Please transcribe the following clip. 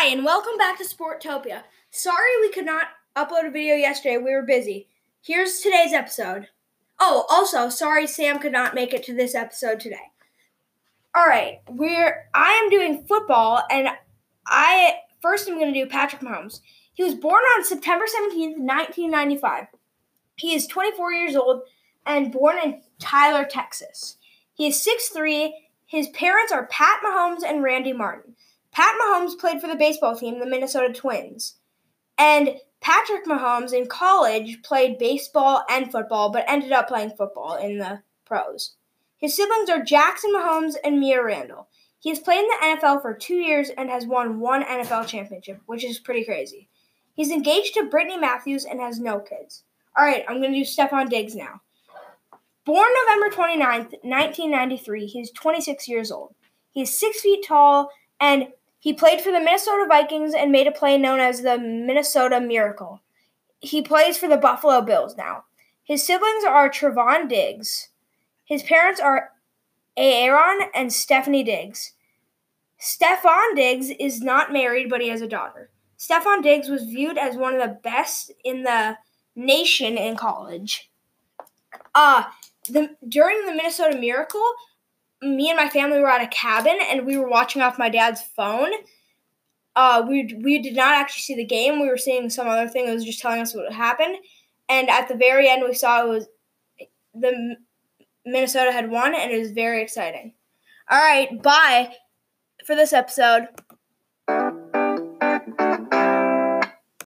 Hi, and welcome back to Sportopia. Sorry we could not upload a video yesterday. We were busy. Here's today's episode. Oh, also, sorry Sam could not make it to this episode today. All right, we're I am doing football, and I first I'm going to do Patrick Mahomes. He was born on September 17th, 1995. He is 24 years old and born in Tyler, Texas. He is 6'3. His parents are Pat Mahomes and Randi Martin. Pat Mahomes played for the baseball team, the Minnesota Twins. And Patrick Mahomes in college played baseball and football, but ended up playing football in the pros. His siblings are Jackson Mahomes and Mia Randall. He has played in the NFL for two years and has won one NFL championship, which is pretty crazy. He's engaged to Brittany Matthews and has no kids. All right, I'm going to do Stefon Diggs now. Born November 29th, 1993, he's 26 years old. He's six feet tall and he played for the Minnesota Vikings and made a play known as the Minnesota Miracle. He plays for the Buffalo Bills now. His siblings are Trevon Diggs. His parents are Aron and Stephanie Diggs. Stefon Diggs is not married, but he has a daughter. Stefon Diggs was viewed as one of the best in the nation in college. Uh, the, during the Minnesota Miracle, me and my family were at a cabin and we were watching off my dad's phone. Uh, we we did not actually see the game. We were seeing some other thing. It was just telling us what happened. And at the very end, we saw it was the Minnesota had won, and it was very exciting. All right, bye for this episode.